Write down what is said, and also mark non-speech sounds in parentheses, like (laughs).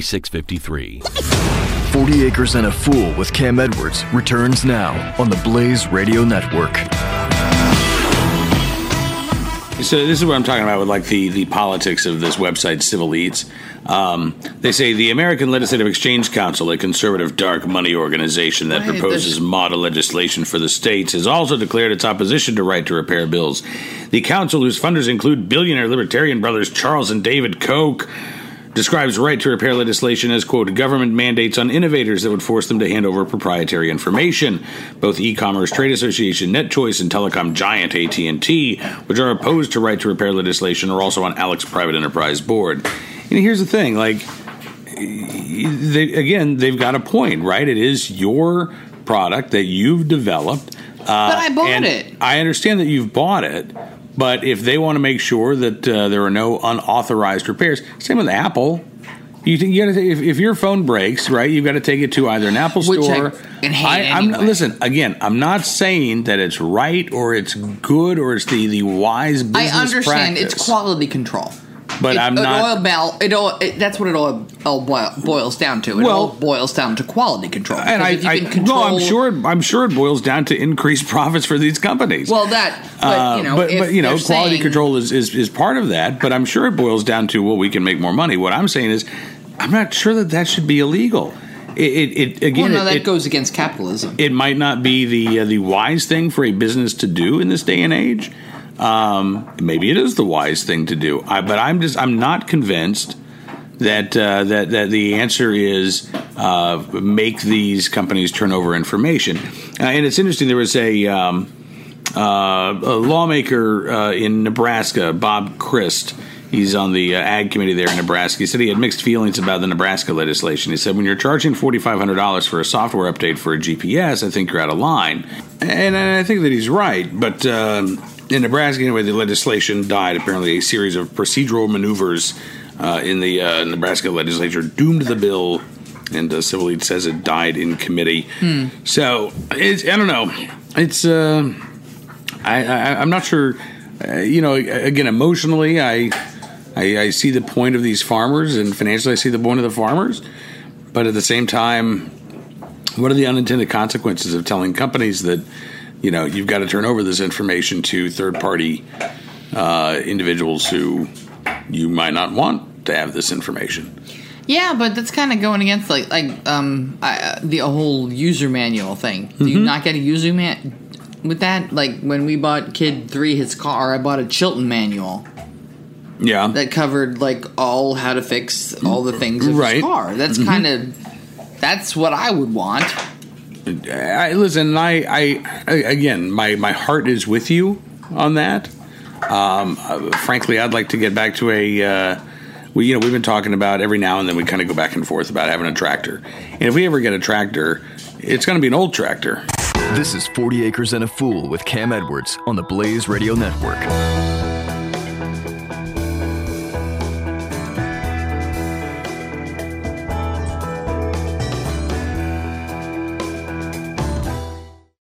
4653. 40 Acres and a Fool with Cam Edwards returns now on the Blaze Radio Network. So this is what I'm talking about with like the, the politics of this website, Civil Eats. Um, they say the American Legislative Exchange Council, a conservative dark money organization that right, proposes model legislation for the states, has also declared its opposition to right to repair bills. The council, whose funders include billionaire libertarian brothers Charles and David Koch, describes right to repair legislation as quote government mandates on innovators that would force them to hand over proprietary information. Both e-commerce trade association netchoice and telecom giant AT&T which are opposed to right to repair legislation are also on ALEC's private enterprise board. And here's the thing like they, again they've got a point right? It is your product that you've developed uh, but I bought it. I understand that you've bought it, but if they want to make sure that uh, there are no unauthorized repairs, same with Apple. You, you got to if, if, your phone breaks, right? You've got to take it to either an Apple Which store. I, I am listen again. I'm not saying that it's right or it's good or it's the the wise business I understand practice. it's quality control. But it, I'm not. Oil bell, it all, it, that's what it all, all boils down to. It well, all boils down to quality control. And I, I control, no, I'm sure. I'm sure it boils down to increased (laughs) profits for these companies. Well, that, but you know, uh, but, but, you know, quality saying, control is, is is part of that. But I'm sure it boils down to well, we can make more money. What I'm saying is, I'm not sure that that should be illegal. It, it, it, again. Well, no, that it, goes against capitalism. It might not be the uh, the wise thing for a business to do in this day and age. Um, maybe it is the wise thing to do, I, but I'm just I'm not convinced that uh, that that the answer is uh, make these companies turn over information. Uh, and it's interesting. There was a, um, uh, a lawmaker uh, in Nebraska, Bob Krist. He's on the uh, ag committee there in Nebraska. He said he had mixed feelings about the Nebraska legislation. He said, when you're charging $4,500 for a software update for a GPS, I think you're out of line. And I think that he's right. But um, in Nebraska, anyway, the legislation died. Apparently, a series of procedural maneuvers uh, in the uh, Nebraska legislature doomed the bill, and uh, Civil Eats says it died in committee. Hmm. So I don't know. It's uh, I, I am not sure. Uh, you know, again, emotionally, I, I I see the point of these farmers, and financially, I see the point of the farmers. But at the same time, what are the unintended consequences of telling companies that? you know, you've got to turn over this information to third party uh, individuals who you might not want to have this information. Yeah, but that's kind of going against like like um I, the whole user manual thing. Do mm-hmm. you not get a user man with that? Like when we bought Kid Three his car, I bought a Chilton manual. Yeah, that covered like all how to fix all the things of right. his car. That's mm-hmm. kind of that's what I would want. I, listen, I, I, again, my, my heart is with you on that. Um, uh, frankly, I'd like to get back to a. Uh, we, you know, we've been talking about every now and then we kind of go back and forth about having a tractor, and if we ever get a tractor, it's going to be an old tractor. This is 40 Acres and a Fool with Cam Edwards on the Blaze Radio Network.